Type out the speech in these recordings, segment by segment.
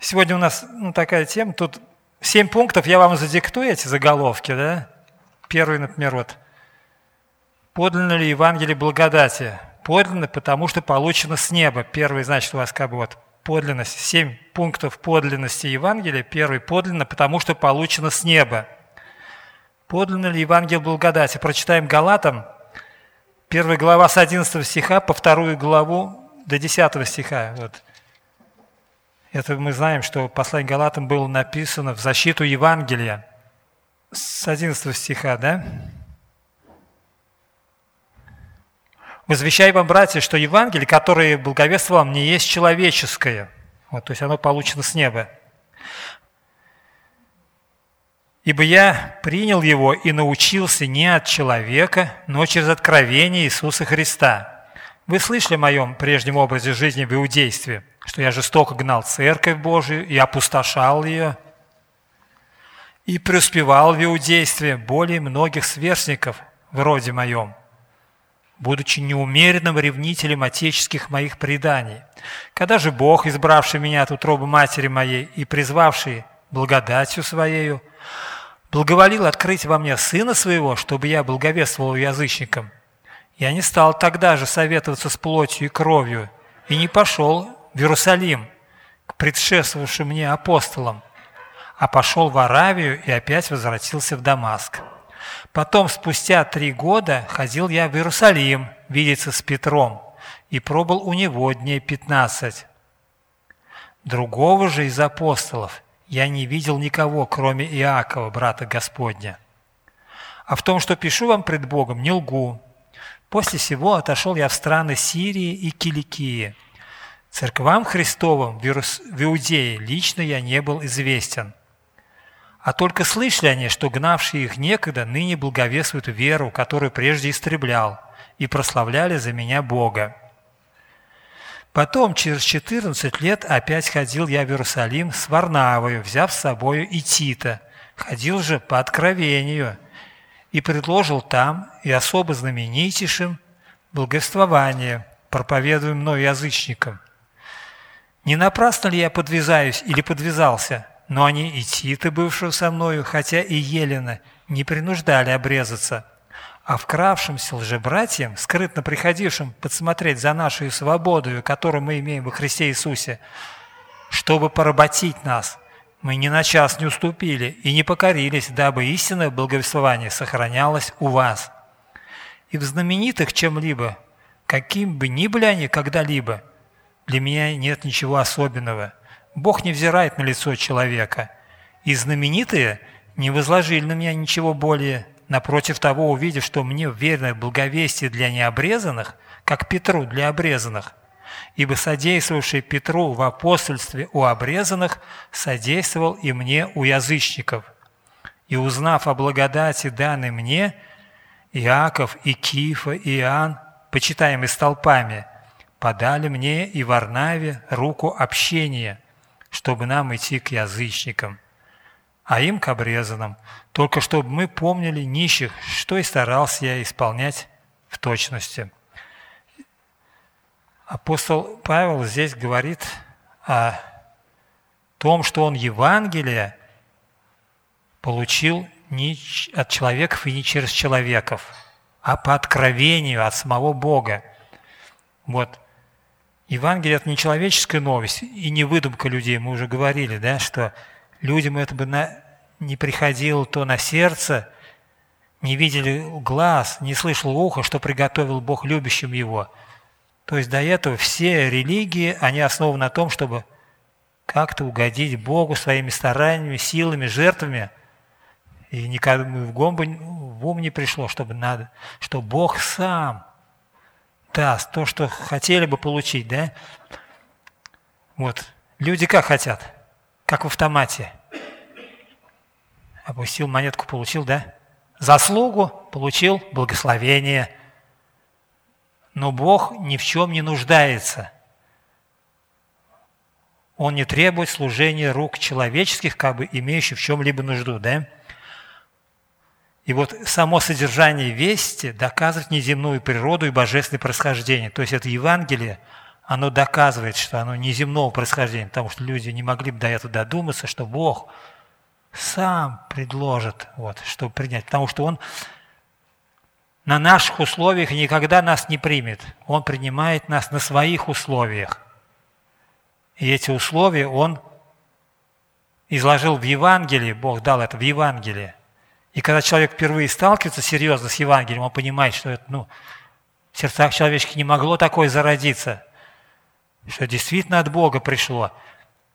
Сегодня у нас ну, такая тема, тут семь пунктов, я вам задиктую эти заголовки, да? Первый, например, вот. Подлинно ли Евангелие благодати? Подлинно, потому что получено с неба. Первый, значит, у вас как бы вот подлинность, семь пунктов подлинности Евангелия. Первый подлинно, потому что получено с неба. Подлинно ли Евангелие благодати? Прочитаем Галатам, первая глава с 11 стиха по вторую главу до 10 стиха. Вот. Это мы знаем, что послание Галатам было написано в защиту Евангелия. С 11 стиха, да? Возвещаю вам, братья, что Евангелие, которое благовествовал вам, не есть человеческое. Вот, то есть оно получено с неба. Ибо я принял его и научился не от человека, но через откровение Иисуса Христа. Вы слышали о моем прежнем образе жизни в иудействе, что я жестоко гнал церковь Божию и опустошал ее, и преуспевал в иудействе более многих сверстников в роде моем будучи неумеренным ревнителем отеческих моих преданий. Когда же Бог, избравший меня от утробы матери моей и призвавший благодатью Своею, благоволил открыть во мне Сына Своего, чтобы я благовествовал язычникам, я не стал тогда же советоваться с плотью и кровью и не пошел в Иерусалим к предшествовавшим мне апостолам, а пошел в Аравию и опять возвратился в Дамаск. Потом, спустя три года, ходил я в Иерусалим видеться с Петром и пробыл у него дней пятнадцать. Другого же из апостолов я не видел никого, кроме Иакова, брата Господня. А в том, что пишу вам пред Богом, не лгу. После сего отошел я в страны Сирии и Киликии. Церквам Христовым в Иудее лично я не был известен – а только слышали они, что гнавшие их некогда ныне благовествуют веру, которую прежде истреблял, и прославляли за меня Бога. Потом, через 14 лет, опять ходил я в Иерусалим с Варнавою, взяв с собою и Тита. Ходил же по откровению и предложил там и особо знаменитейшим благовествование, проповедуя мною язычникам. Не напрасно ли я подвязаюсь или подвязался – но они и Тита, бывшего со мною, хотя и Елена, не принуждали обрезаться, а вкравшимся лжебратьям, скрытно приходившим подсмотреть за нашу свободу, которую мы имеем во Христе Иисусе, чтобы поработить нас, мы ни на час не уступили и не покорились, дабы истинное благовествование сохранялось у вас. И в знаменитых чем-либо, каким бы ни были они когда-либо, для меня нет ничего особенного – Бог не взирает на лицо человека. И знаменитые не возложили на меня ничего более. Напротив того, увидев, что мне верно благовестие для необрезанных, как Петру для обрезанных, ибо содействовавший Петру в апостольстве у обрезанных, содействовал и мне у язычников. И узнав о благодати, данной мне, Иаков и Кифа и Иоанн, почитаемые столпами, подали мне и Варнаве руку общения – чтобы нам идти к язычникам, а им к обрезанным, только чтобы мы помнили нищих, что и старался я исполнять в точности. Апостол Павел здесь говорит о том, что он Евангелие получил не от человеков и не через человеков, а по откровению от самого Бога. Вот – Евангелие – это не человеческая новость и не выдумка людей. Мы уже говорили, да, что людям это бы на, не приходило то на сердце, не видели глаз, не слышал ухо, что приготовил Бог любящим его. То есть до этого все религии, они основаны на том, чтобы как-то угодить Богу своими стараниями, силами, жертвами. И никогда в, гомбу, в ум не пришло, чтобы надо, что Бог сам – даст то, что хотели бы получить, да? Вот. Люди как хотят? Как в автомате. Опустил монетку, получил, да? Заслугу получил, благословение. Но Бог ни в чем не нуждается. Он не требует служения рук человеческих, как бы имеющих в чем-либо нужду, да? И вот само содержание вести доказывает неземную природу и божественное происхождение. То есть это Евангелие, оно доказывает, что оно неземного происхождения, потому что люди не могли бы до этого додуматься, что Бог сам предложит, вот, чтобы принять. Потому что Он на наших условиях никогда нас не примет. Он принимает нас на своих условиях. И эти условия Он изложил в Евангелии, Бог дал это в Евангелии. И когда человек впервые сталкивается серьезно с Евангелием, он понимает, что это, ну, в сердцах человеческих не могло такое зародиться, что действительно от Бога пришло.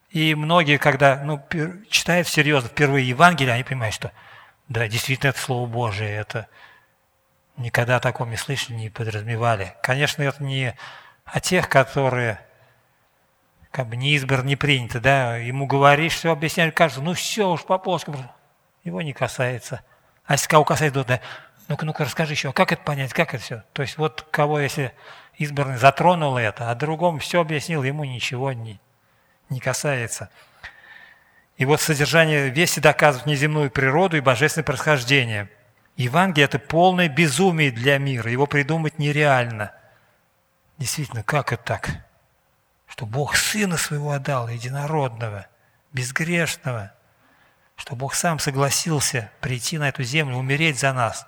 И многие, когда ну, читают серьезно впервые Евангелие, они понимают, что да, действительно это Слово Божие, это никогда о таком не слышали, не подразумевали. Конечно, это не о тех, которые как бы не избран, не принято, да, ему говоришь, все объясняешь, кажется, ну все уж по плоскому, его не касается. А если кого касается, то да, ну-ка, ну-ка, расскажи еще, как это понять, как это все? То есть вот кого, если избранный затронул это, а другому все объяснил, ему ничего не, не касается. И вот содержание вести доказывает неземную природу и божественное происхождение. Евангелие – это полное безумие для мира, его придумать нереально. Действительно, как это так? что Бог Сына Своего отдал, единородного, безгрешного, что Бог сам согласился прийти на эту землю, умереть за нас.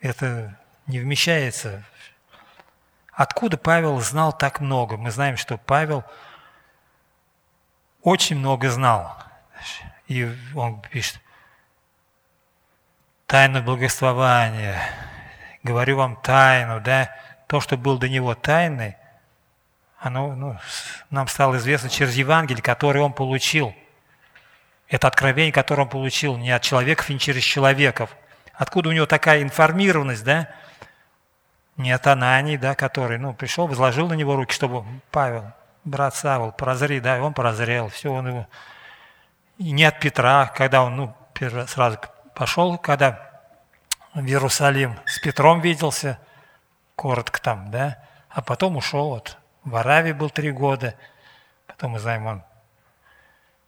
Это не вмещается. Откуда Павел знал так много? Мы знаем, что Павел очень много знал. И он пишет, тайну благословения, говорю вам тайну, да, то, что было до него тайной, оно ну, нам стало известно через Евангелие, которое он получил. Это откровение, которое он получил не от человеков, не через человеков. Откуда у него такая информированность, да? Не от Анании, да, который, ну, пришел, возложил на него руки, чтобы Павел, брат Савол, прозри, да, и он прозрел, все, он его... И не от Петра, когда он, ну, сразу пошел, когда в Иерусалим с Петром виделся, коротко там, да, а потом ушел от в Аравии был три года, потом мы знаем, он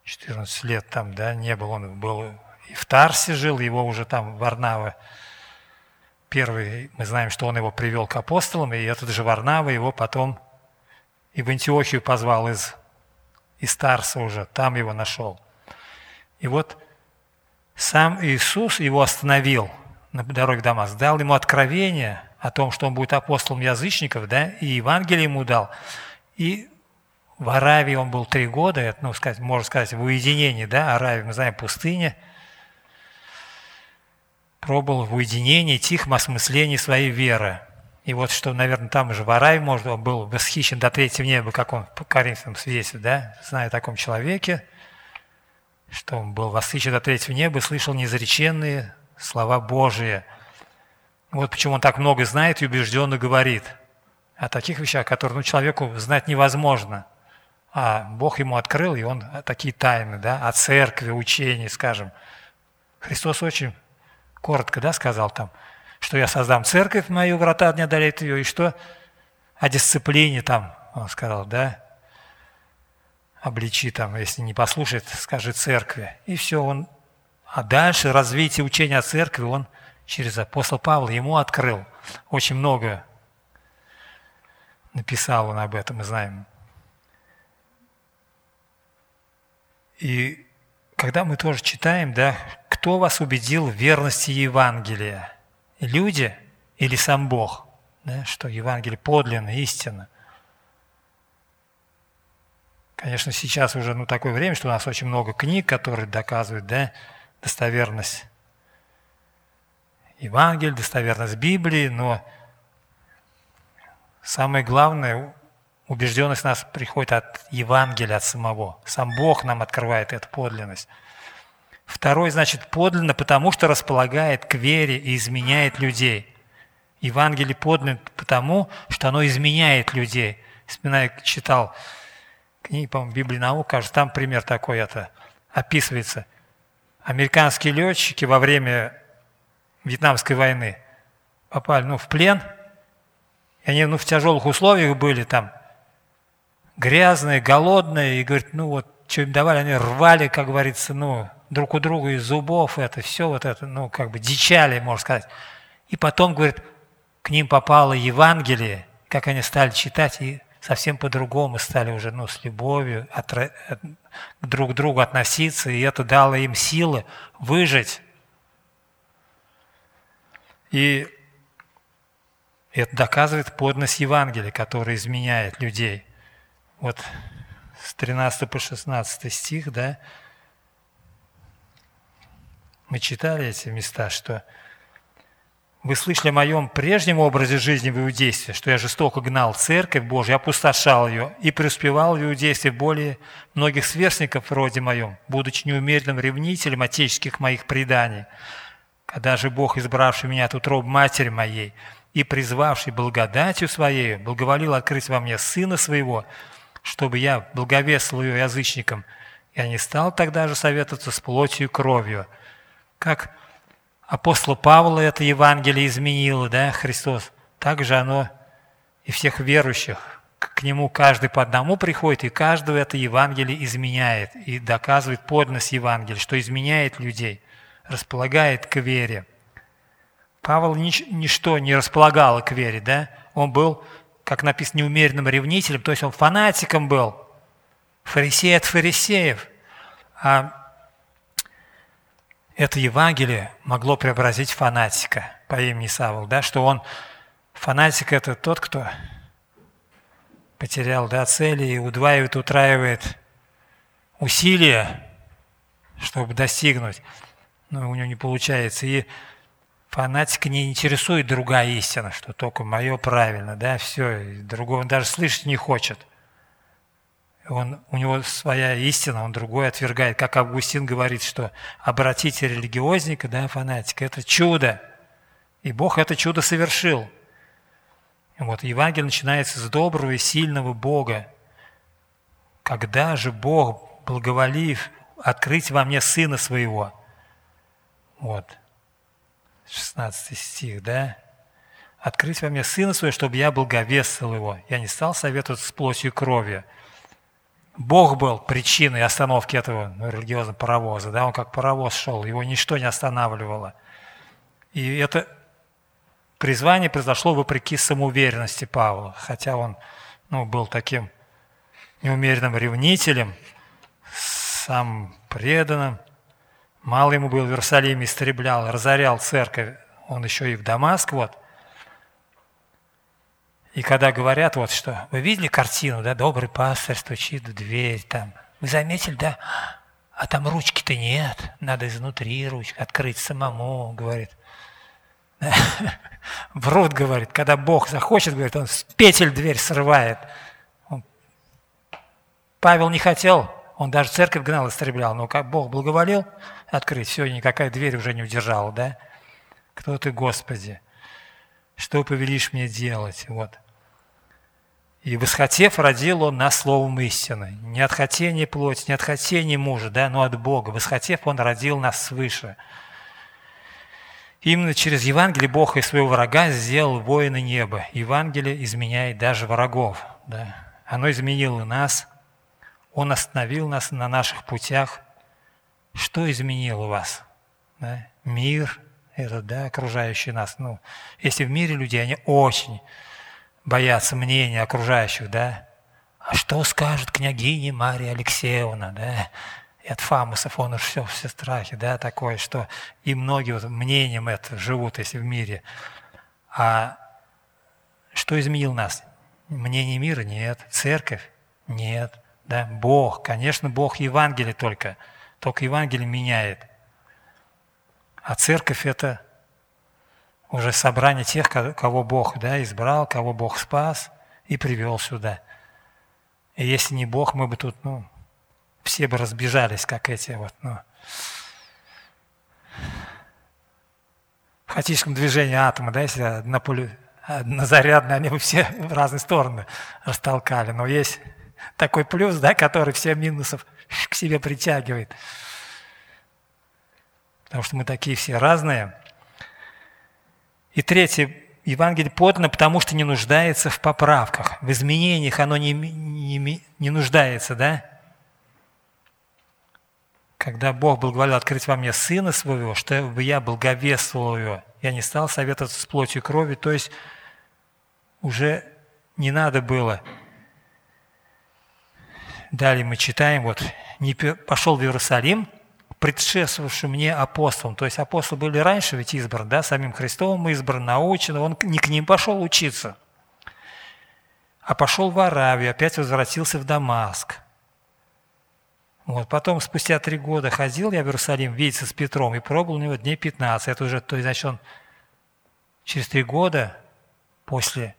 14 лет там, да, не был, он был и в Тарсе жил, его уже там Варнава, первый, мы знаем, что он его привел к апостолам, и этот же Варнава его потом и в Антиохию позвал из, из Тарса уже, там его нашел. И вот сам Иисус его остановил на дороге Дамаск, дал ему откровение – о том, что он будет апостолом язычников, да, и Евангелие ему дал. И в Аравии он был три года, это, ну, сказать, можно сказать, в уединении, да, Аравия, мы знаем, пустыня. Пробовал в уединении, тихом осмыслении своей веры. И вот что, наверное, там же в Аравии, может, он был восхищен до третьего неба, как он по Коринфянам свидетельствует, да, зная о таком человеке, что он был восхищен до третьего неба слышал неизреченные слова Божии – вот почему он так много знает и убежденно говорит о таких вещах, которые ну, человеку знать невозможно. А Бог ему открыл, и он такие тайны, да, о церкви, учении, скажем. Христос очень коротко, да, сказал там, что я создам церковь мою, врата не одолеют ее, и что о дисциплине там, он сказал, да, обличи там, если не послушает, скажи церкви. И все, он, а дальше развитие учения о церкви он через апостола Павла ему открыл. Очень много написал он об этом, мы знаем. И когда мы тоже читаем, да, кто вас убедил в верности Евангелия? Люди или сам Бог? Да, что Евангелие подлинно, истинно. Конечно, сейчас уже ну, такое время, что у нас очень много книг, которые доказывают да, достоверность Евангелие, достоверность Библии, но самое главное, убежденность нас приходит от Евангелия, от самого. Сам Бог нам открывает эту подлинность. Второй, значит, подлинно, потому что располагает к вере и изменяет людей. Евангелие подлинно потому, что оно изменяет людей. Вспоминаю, читал книги, по-моему, Библии наук, кажется, там пример такой это описывается. Американские летчики во время Вьетнамской войны попали ну, в плен, и они ну, в тяжелых условиях были там, грязные, голодные, и говорит, ну вот, что им давали, они рвали, как говорится, ну, друг у друга из зубов, это все вот это, ну, как бы дичали, можно сказать. И потом, говорит, к ним попало Евангелие, как они стали читать, и совсем по-другому стали уже ну, с любовью от, от, друг к другу относиться, и это дало им силы выжить. И это доказывает подлинность Евангелия, которая изменяет людей. Вот с 13 по 16 стих, да, мы читали эти места, что вы слышали о моем прежнем образе жизни в иудействе, что я жестоко гнал церковь Божию, опустошал ее и преуспевал в иудействе более многих сверстников вроде моем, будучи неумеренным ревнителем отеческих моих преданий. Когда же Бог, избравший меня от роб матери моей и призвавший благодатью своей, благоволил открыть во мне Сына Своего, чтобы я благовествовал ее язычникам, я не стал тогда же советоваться с плотью и кровью, как апостола Павла это Евангелие изменило, да, Христос, так же оно и всех верующих. К нему каждый по одному приходит, и каждого это Евангелие изменяет и доказывает подлинность Евангелия, что изменяет людей, располагает к вере. Павел нич- ничто не располагало к вере, да? Он был, как написано, неумеренным ревнителем, то есть он фанатиком был, фарисей от фарисеев. А это Евангелие могло преобразить фанатика по имени Савол, да, что он, фанатик – это тот, кто потерял да, цели и удваивает, утраивает усилия, чтобы достигнуть, но у него не получается. И фанатика не интересует другая истина, что только мое правильно, да, все, другого он даже слышать не хочет – он, у него своя истина, он другой отвергает. Как Августин говорит, что обратите религиозника, да, фанатика, это чудо. И Бог это чудо совершил. Вот Евангелие начинается с доброго и сильного Бога. Когда же Бог, благоволив, открыть во мне Сына Своего? Вот, 16 стих, да? Открыть во мне Сына Своего, чтобы я благовествовал Его. Я не стал советоваться с плотью и кровью, Бог был причиной остановки этого ну, религиозного паровоза. Да? Он как паровоз шел, его ничто не останавливало. И это призвание произошло вопреки самоуверенности Павла, хотя он ну, был таким неумеренным ревнителем, сам преданным. Мало ему был в Иерусалиме, истреблял, разорял церковь. Он еще и в Дамаск вот – и когда говорят вот что, вы видели картину, да, добрый пастор стучит в дверь там, вы заметили, да, а там ручки-то нет, надо изнутри ручку открыть самому, говорит. Врут, говорит, когда Бог захочет, говорит, он с петель дверь срывает. Он... Павел не хотел, он даже церковь гнал, истреблял, но как Бог благоволил открыть, все, никакая дверь уже не удержала, да? Кто ты, Господи? Что повелишь мне делать? Вот. И восхотев, родил он нас словом истины. Не от хотения плоти, не от хотения мужа, да, но от Бога. Восхотев, он родил нас свыше. Именно через Евангелие Бог из своего врага сделал воины неба. Евангелие изменяет даже врагов. Да. Оно изменило нас. Он остановил нас на наших путях. Что изменило вас? Да? Мир, это, да, окружающий нас. Ну, если в мире люди, они очень боятся мнения окружающих, да? А что скажет княгиня Мария Алексеевна, да? И от фамусов он уж все, все страхи, да, такое, что и многие вот мнением это живут, если в мире. А что изменил нас? Мнение мира? Нет. Церковь? Нет. Да? Бог. Конечно, Бог Евангелие только. Только Евангелие меняет. А церковь – это уже собрание тех, кого Бог да, избрал, кого Бог спас и привел сюда. И если не Бог, мы бы тут, ну, все бы разбежались, как эти вот, ну, в хаотическом движении атома, да, если однополю, однозарядные, они бы все в разные стороны растолкали. Но есть такой плюс, да, который все минусов к себе притягивает. Потому что мы такие все разные – и третье, Евангелие подано, потому что не нуждается в поправках, в изменениях оно не, не, не нуждается, да? Когда Бог благоволил открыть во мне Сына Своего, чтобы я благовествовал Его, я не стал советоваться с плотью и кровью, то есть уже не надо было далее мы читаем, вот, не пошел в Иерусалим, предшествовавшим мне апостолом. То есть апостолы были раньше ведь избраны, да, самим Христом избран, научен, он не к ним пошел учиться, а пошел в Аравию, опять возвратился в Дамаск. Вот, потом, спустя три года ходил я в Иерусалим видеться с Петром и пробовал у него дней 15. Это уже, то есть, значит, он через три года после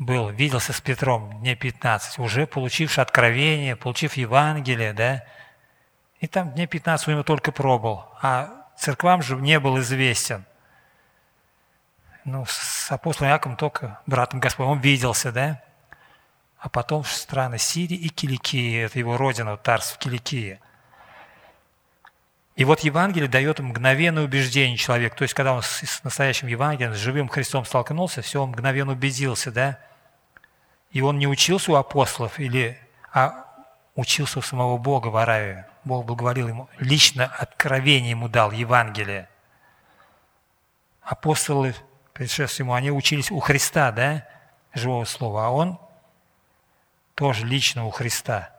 был, виделся с Петром дней 15, уже получивший откровение, получив Евангелие, да, и там дней 15 у него только пробыл, а церквам же не был известен. Ну, с апостолом Яковом только братом Господом, он виделся, да, а потом в страны Сирии и Киликии, это его родина, Тарс в Киликии. И вот Евангелие дает мгновенное убеждение человеку. То есть, когда он с настоящим Евангелием, с живым Христом столкнулся, все, он мгновенно убедился, да? И он не учился у апостолов, или, а учился у самого Бога в Аравии. Бог благоволил ему, лично откровение ему дал Евангелие. Апостолы, предшествующие ему, они учились у Христа, да, живого слова, а он тоже лично у Христа.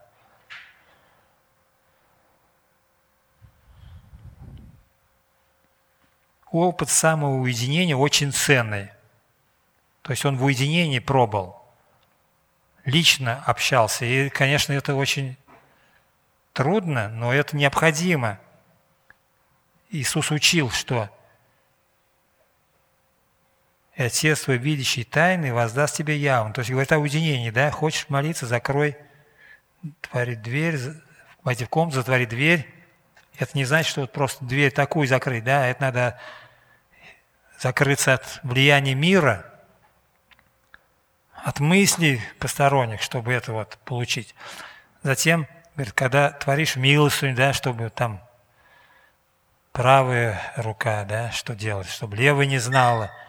Опыт самого уединения очень ценный. То есть он в уединении пробовал, лично общался. И, конечно, это очень трудно, но это необходимо. Иисус учил, что и Отец твой, видящий тайны, воздаст тебе явно. То есть говорит о уединении, да? Хочешь молиться, закрой, твори дверь, войди в комнату, затвори дверь. Это не значит, что вот просто дверь такую закрыть, да? Это надо закрыться от влияния мира, от мыслей посторонних, чтобы это вот получить. Затем, говорит, когда творишь милостыню, да, чтобы там правая рука, да, что делать, чтобы левая не знала –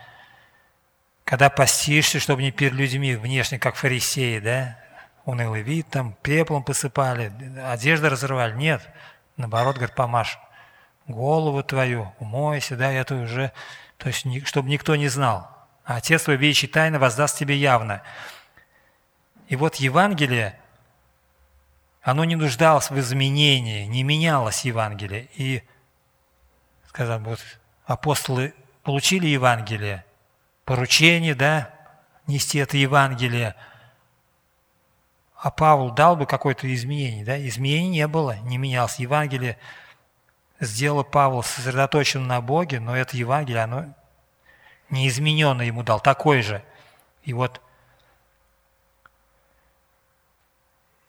когда постишься, чтобы не перед людьми внешне, как фарисеи, да, унылый вид, там пеплом посыпали, одежды разрывали. Нет, наоборот, говорит, помашь голову твою, умойся, да, это уже, то есть, чтобы никто не знал. А Отец твой, видящий тайно, воздаст тебе явно. И вот Евангелие, оно не нуждалось в изменении, не менялось Евангелие. И, скажем, вот апостолы получили Евангелие – поручение, да, нести это Евангелие. А Павел дал бы какое-то изменение, да? Изменений не было, не менялось. Евангелие сделало Павел сосредоточен на Боге, но это Евангелие, оно неизмененное ему дал, такое же. И вот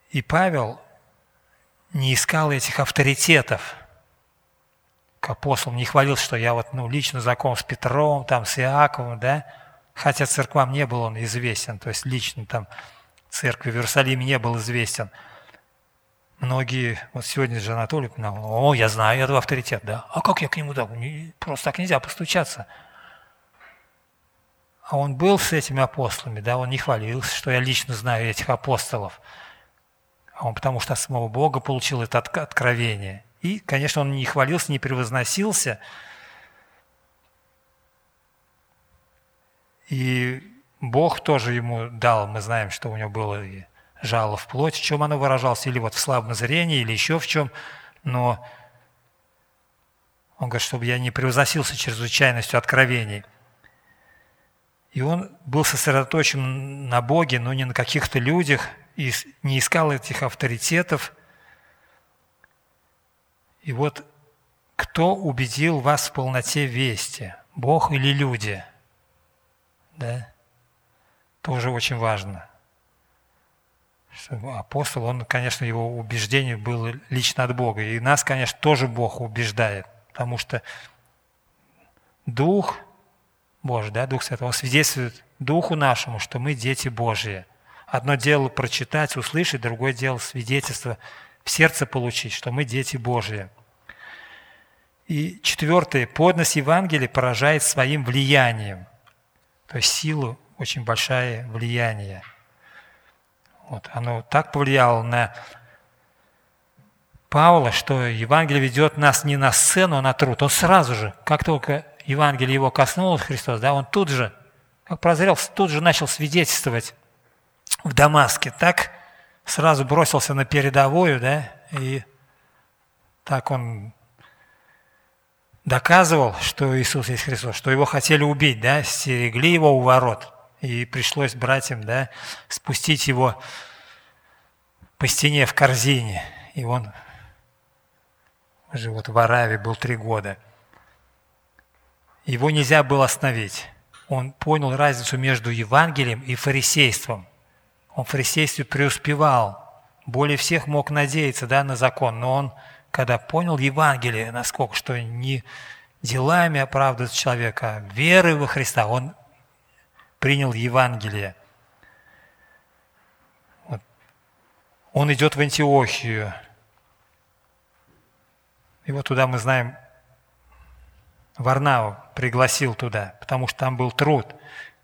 и Павел не искал этих авторитетов – к апостолам, не хвалился, что я вот ну, лично знаком с Петром, там, с Иаковом, да, хотя церквам не был он известен, то есть лично там церкви в Иерусалиме не был известен. Многие, вот сегодня же Анатолий о, я знаю этого авторитет, да, а как я к нему дал? Просто так нельзя постучаться. А он был с этими апостолами, да, он не хвалился, что я лично знаю этих апостолов. А он потому что от самого Бога получил это откровение – и, конечно, он не хвалился, не превозносился. И Бог тоже ему дал, мы знаем, что у него было и жало в плоть, в чем оно выражалось, или вот в слабом зрении, или еще в чем. Но он говорит, чтобы я не превозносился чрезвычайностью откровений. И он был сосредоточен на Боге, но не на каких-то людях, и не искал этих авторитетов – и вот кто убедил вас в полноте вести, Бог или люди? Да? Тоже очень важно. Апостол, он, конечно, его убеждение было лично от Бога. И нас, конечно, тоже Бог убеждает, потому что Дух Божий, да, Дух Святой, он свидетельствует Духу нашему, что мы дети Божьи. Одно дело прочитать, услышать, другое дело свидетельство в сердце получить, что мы дети Божьи. И четвертое, поднос Евангелия поражает своим влиянием. То есть силу очень большое влияние. Вот, оно так повлияло на Павла, что Евангелие ведет нас не на сцену, а на труд. Он сразу же, как только Евангелие его коснулось, Христос, да, он тут же, как прозрел, тут же начал свидетельствовать в Дамаске. Так сразу бросился на передовую, да, и так он доказывал, что Иисус есть Христос, что его хотели убить, да, стерегли его у ворот, и пришлось братьям, да, спустить его по стене в корзине, и он уже вот в Аравии был три года. Его нельзя было остановить. Он понял разницу между Евангелием и фарисейством. Он в фарисействе преуспевал, более всех мог надеяться да, на закон, но он, когда понял Евангелие, насколько, что не делами оправдывает человека, верой во Христа, он принял Евангелие. Вот. Он идет в Антиохию. И вот туда мы знаем, Варнаву пригласил туда, потому что там был труд.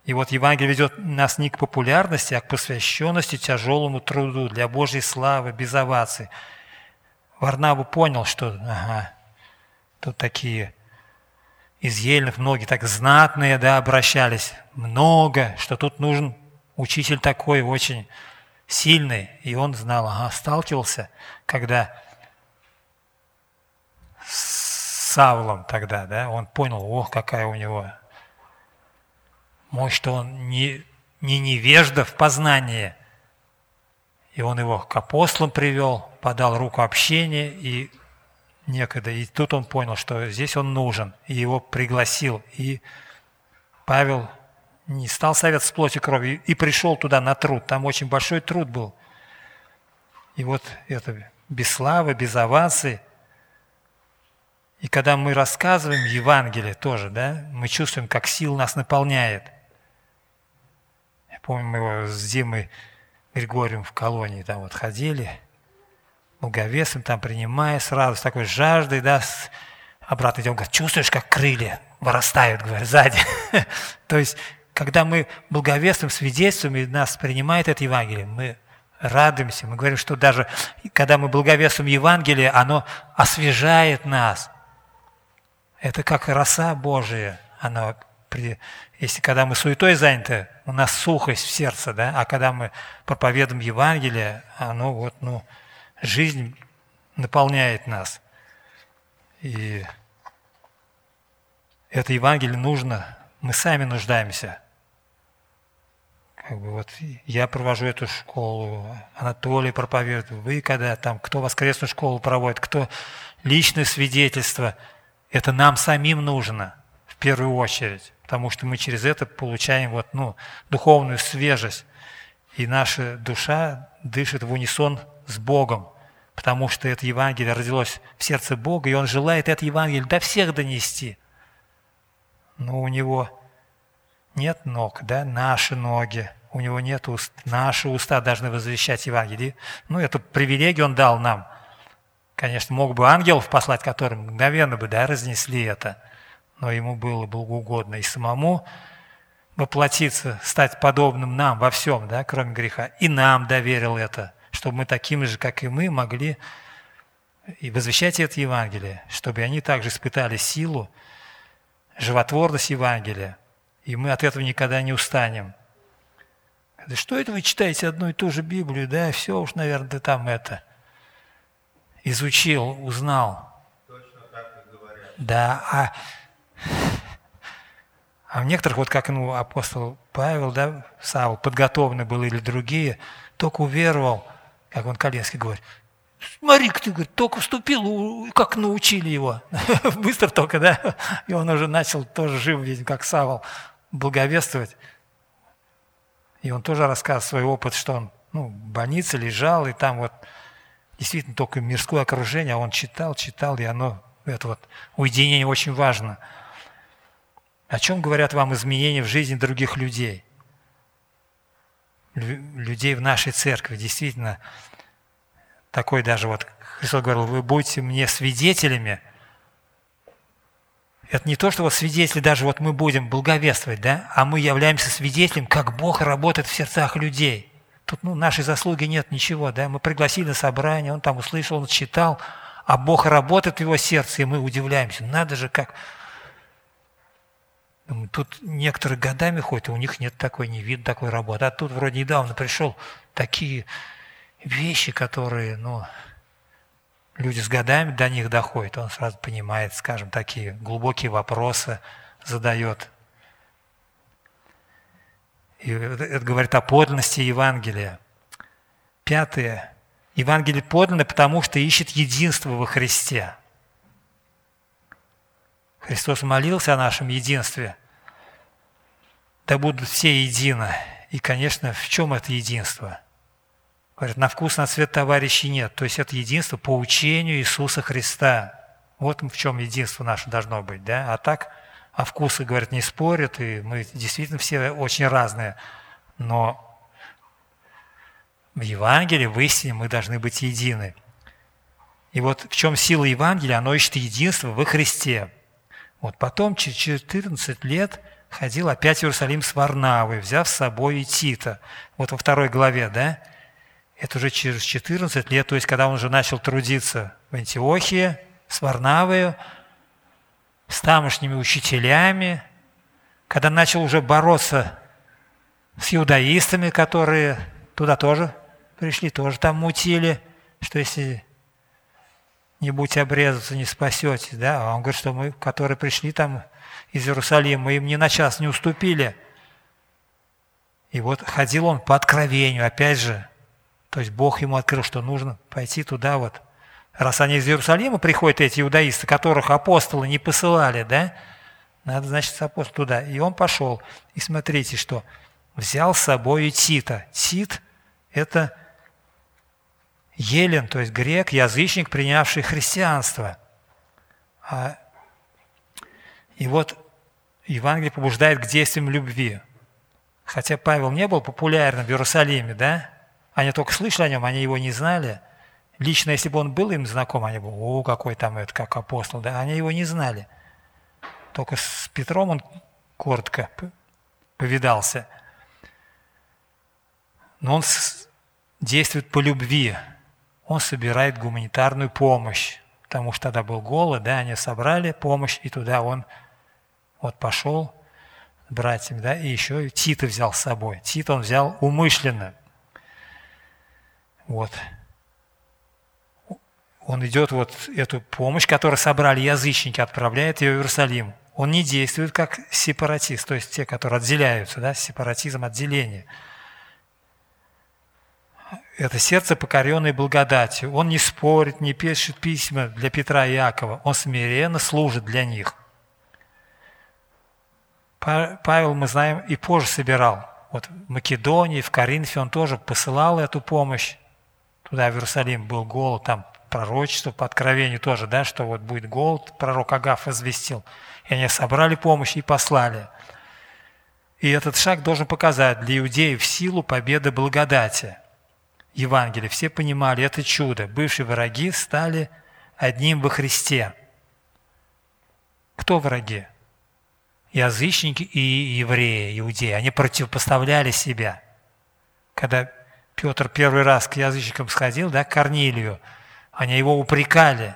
И вот Евангелие ведет нас не к популярности, а к посвященности тяжелому труду для Божьей славы, без оваций. Варнаву понял, что ага, тут такие из ельных многие так знатные да, обращались, много, что тут нужен учитель такой очень сильный. И он знал, ага, сталкивался, когда с Савлом тогда, да, он понял, ох, какая у него мощь, что он не, не невежда в познании. И он его к апостолам привел, подал руку общения, и некогда. И тут он понял, что здесь он нужен, и его пригласил. И Павел не стал совет с плоти крови, и пришел туда на труд. Там очень большой труд был. И вот это без славы, без овации. И когда мы рассказываем Евангелие тоже, да, мы чувствуем, как сил нас наполняет. Я помню, мы с Димой Григорием в колонии там вот ходили – благовесом, там принимая сразу с такой жаждой, да, с... обратно идем, говорит, чувствуешь, как крылья вырастают, говорят, сзади. То есть, когда мы благовестным свидетельствуем, и нас принимает это Евангелие, мы радуемся, мы говорим, что даже когда мы благовествуем Евангелие, оно освежает нас. Это как роса Божия, оно при, если когда мы суетой заняты, у нас сухость в сердце, да, а когда мы проповедуем Евангелие, оно вот, ну, жизнь наполняет нас. И это Евангелие нужно, мы сами нуждаемся. Как бы вот я провожу эту школу, Анатолий проповедует, вы когда там, кто воскресную школу проводит, кто личное свидетельство, это нам самим нужно в первую очередь, потому что мы через это получаем вот, ну, духовную свежесть, и наша душа дышит в унисон с Богом, потому что это Евангелие родилось в сердце Бога, и Он желает это Евангелие до всех донести. Но у Него нет ног, да, наши ноги, у Него нет уст, наши уста должны возвещать Евангелие. Ну, эту привилегию Он дал нам. Конечно, мог бы ангелов послать, которые мгновенно бы, да, разнесли это, но Ему было благоугодно и самому воплотиться, стать подобным нам во всем, да, кроме греха, и нам доверил это – чтобы мы такими же, как и мы, могли и возвещать это Евангелие, чтобы они также испытали силу, животворность Евангелия, и мы от этого никогда не устанем. Да что это вы читаете одну и ту же Библию, да, все уж, наверное, ты там это изучил, узнал. Точно так и говорят. Да, а, а в некоторых, вот как ну, апостол Павел, да, Савл, подготовленный был или другие, только уверовал – как он Коленский говорит, смотри ты, говорит, только вступил, как научили его. Быстро только, да? И он уже начал тоже жив, видим, как Савол, благовествовать. И он тоже рассказывает свой опыт, что он ну, в больнице лежал, и там вот действительно только мирское окружение, а он читал, читал, и оно, это вот уединение очень важно. О чем говорят вам изменения в жизни других людей? людей в нашей церкви. Действительно, такой даже вот Христос говорил, вы будете мне свидетелями. Это не то, что вот свидетели, даже вот мы будем благовествовать, да, а мы являемся свидетелем, как Бог работает в сердцах людей. Тут ну, нашей заслуги нет ничего, да, мы пригласили на собрание, он там услышал, он читал, а Бог работает в его сердце, и мы удивляемся. Надо же, как Тут некоторые годами ходят, и у них нет такой, не видно такой работы. А тут вроде недавно пришел такие вещи, которые, ну, люди с годами до них доходят, он сразу понимает, скажем, такие глубокие вопросы задает. И это говорит о подлинности Евангелия. Пятое. Евангелие подлинно, потому что ищет единство во Христе. Христос молился о нашем единстве. Да будут все едины. И, конечно, в чем это единство? Говорят, на вкус, на цвет товарищей нет. То есть это единство по учению Иисуса Христа. Вот в чем единство наше должно быть. Да? А так о вкусы, говорят, не спорят, и мы действительно все очень разные. Но в Евангелии, в истине мы должны быть едины. И вот в чем сила Евангелия, оно ищет единство во Христе. Вот потом, через 14 лет, ходил опять в Иерусалим с Варнавой, взяв с собой и Тита. Вот во второй главе, да? Это уже через 14 лет, то есть когда он уже начал трудиться в Антиохии с Варнавой, с тамошними учителями, когда начал уже бороться с иудаистами, которые туда тоже пришли, тоже там мутили, что если не будете обрезаться, не спасетесь. Да? А он говорит, что мы, которые пришли там из Иерусалима, мы им ни на час не уступили. И вот ходил он по откровению, опять же. То есть Бог ему открыл, что нужно пойти туда вот. Раз они из Иерусалима приходят, эти иудаисты, которых апостолы не посылали, да, надо, значит, апостол туда. И он пошел. И смотрите, что взял с собой Тита. Тит – это Елен, то есть грек, язычник, принявший христианство. А, и вот Евангелие побуждает к действиям любви. Хотя Павел не был популярным в Иерусалиме, да? Они только слышали о нем, они его не знали. Лично, если бы он был им знаком, они бы, о, какой там это, как апостол, да? Они его не знали. Только с Петром он коротко повидался. Но он действует по любви он собирает гуманитарную помощь, потому что тогда был голод, да, они собрали помощь, и туда он вот пошел с братьями, да, и еще Тита взял с собой. Тит он взял умышленно. Вот. Он идет вот эту помощь, которую собрали язычники, отправляет ее в Иерусалим. Он не действует как сепаратист, то есть те, которые отделяются, да, сепаратизм отделения – это сердце, покоренное благодатью. Он не спорит, не пишет письма для Петра и Якова. Он смиренно служит для них. Павел, мы знаем, и позже собирал. Вот в Македонии, в Коринфе он тоже посылал эту помощь. Туда, в Иерусалим, был голод, там пророчество по откровению тоже, да, что вот будет голод, пророк Агаф возвестил. И они собрали помощь и послали. И этот шаг должен показать для иудеев силу победы благодати – Евангелия, все понимали, это чудо. Бывшие враги стали одним во Христе. Кто враги? Язычники и евреи, иудеи. Они противопоставляли себя. Когда Петр первый раз к язычникам сходил, да, к Корнилию, они его упрекали.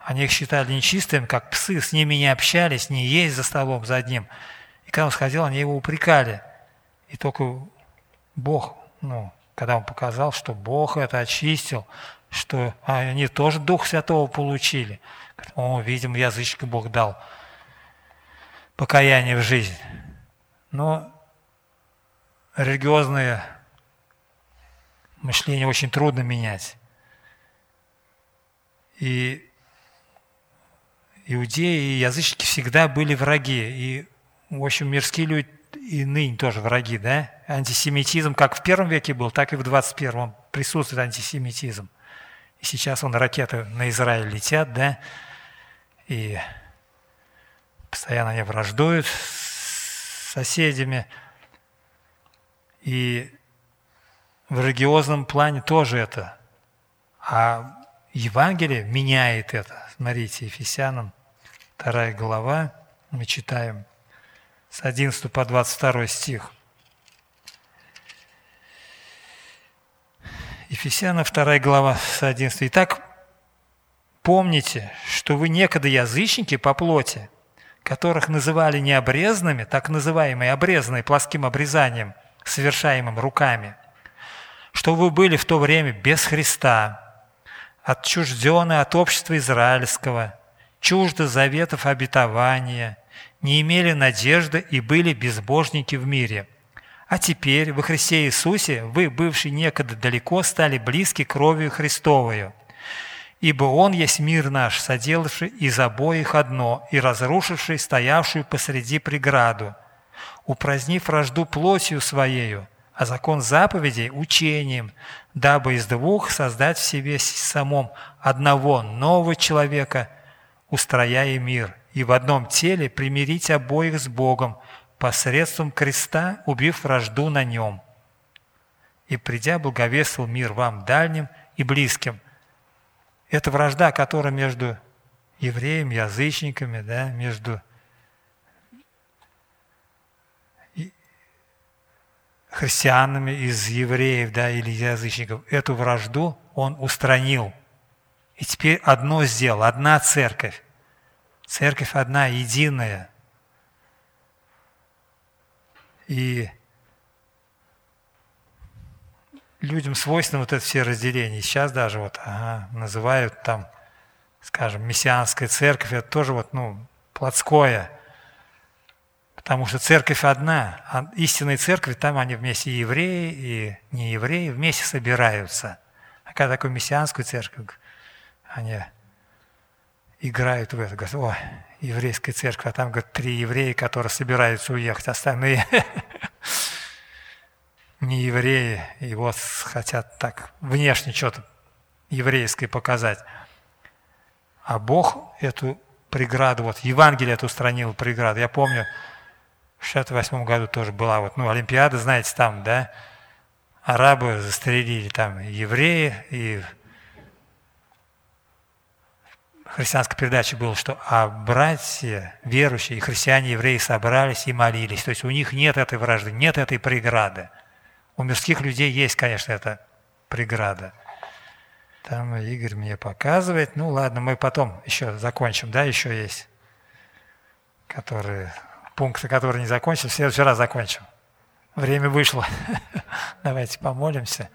Они их считали нечистыми, как псы, с ними не общались, не есть за столом за одним. И когда он сходил, они его упрекали. И только Бог, ну, когда он показал, что Бог это очистил, что они тоже Дух Святого получили. О, видимо, язычка Бог дал покаяние в жизнь. Но религиозное мышление очень трудно менять. И иудеи и язычники всегда были враги. И, в общем, мирские люди и ныне тоже враги, да? Антисемитизм как в первом веке был, так и в 21-м присутствует антисемитизм. И сейчас он ракеты на Израиль летят, да? И постоянно они враждуют с соседями. И в религиозном плане тоже это. А Евангелие меняет это. Смотрите, Ефесянам, вторая глава, мы читаем – с 11 по 22 стих. Ефесяна 2 глава с 11. Итак, помните, что вы некогда язычники по плоти, которых называли необрезанными, так называемые обрезанные плоским обрезанием, совершаемым руками, что вы были в то время без Христа, отчуждены от общества израильского, чужды заветов обетования, не имели надежды и были безбожники в мире. А теперь во Христе Иисусе вы, бывшие некогда далеко, стали близки кровью Христовою. Ибо Он есть мир наш, соделавший из обоих одно и разрушивший стоявшую посреди преграду, упразднив вражду плотью Своею, а закон заповедей – учением, дабы из двух создать в себе самом одного нового человека, устрояя мир, и в одном теле примирить обоих с Богом посредством креста, убив вражду на нем. И придя, благовествовал мир вам дальним и близким – это вражда, которая между евреями, язычниками, да, между христианами из евреев да, или язычников, эту вражду он устранил. И теперь одно сделал, одна церковь. Церковь одна, единая. И людям свойственно вот это все разделения. Сейчас даже вот ага, называют там, скажем, мессианская церковь, это тоже вот, ну, плотское. Потому что церковь одна, а истинная церковь, там они вместе и евреи, и не евреи вместе собираются. А когда такую мессианскую церковь, они играют в это, говорят, о, еврейская церковь, а там, говорят, три еврея, которые собираются уехать, остальные не евреи, и вот хотят так внешне что-то еврейское показать. А Бог эту преграду, вот Евангелие это устранил преграду. Я помню, в 68 году тоже была вот, ну, Олимпиада, знаете, там, да, арабы застрелили там евреи, и христианской передаче было, что а братья, верующие и христиане, евреи собрались и молились. То есть у них нет этой вражды, нет этой преграды. У мирских людей есть, конечно, эта преграда. Там Игорь мне показывает. Ну ладно, мы потом еще закончим, да, еще есть, которые, пункты, которые не закончим, в следующий раз закончим. Время вышло. Давайте помолимся.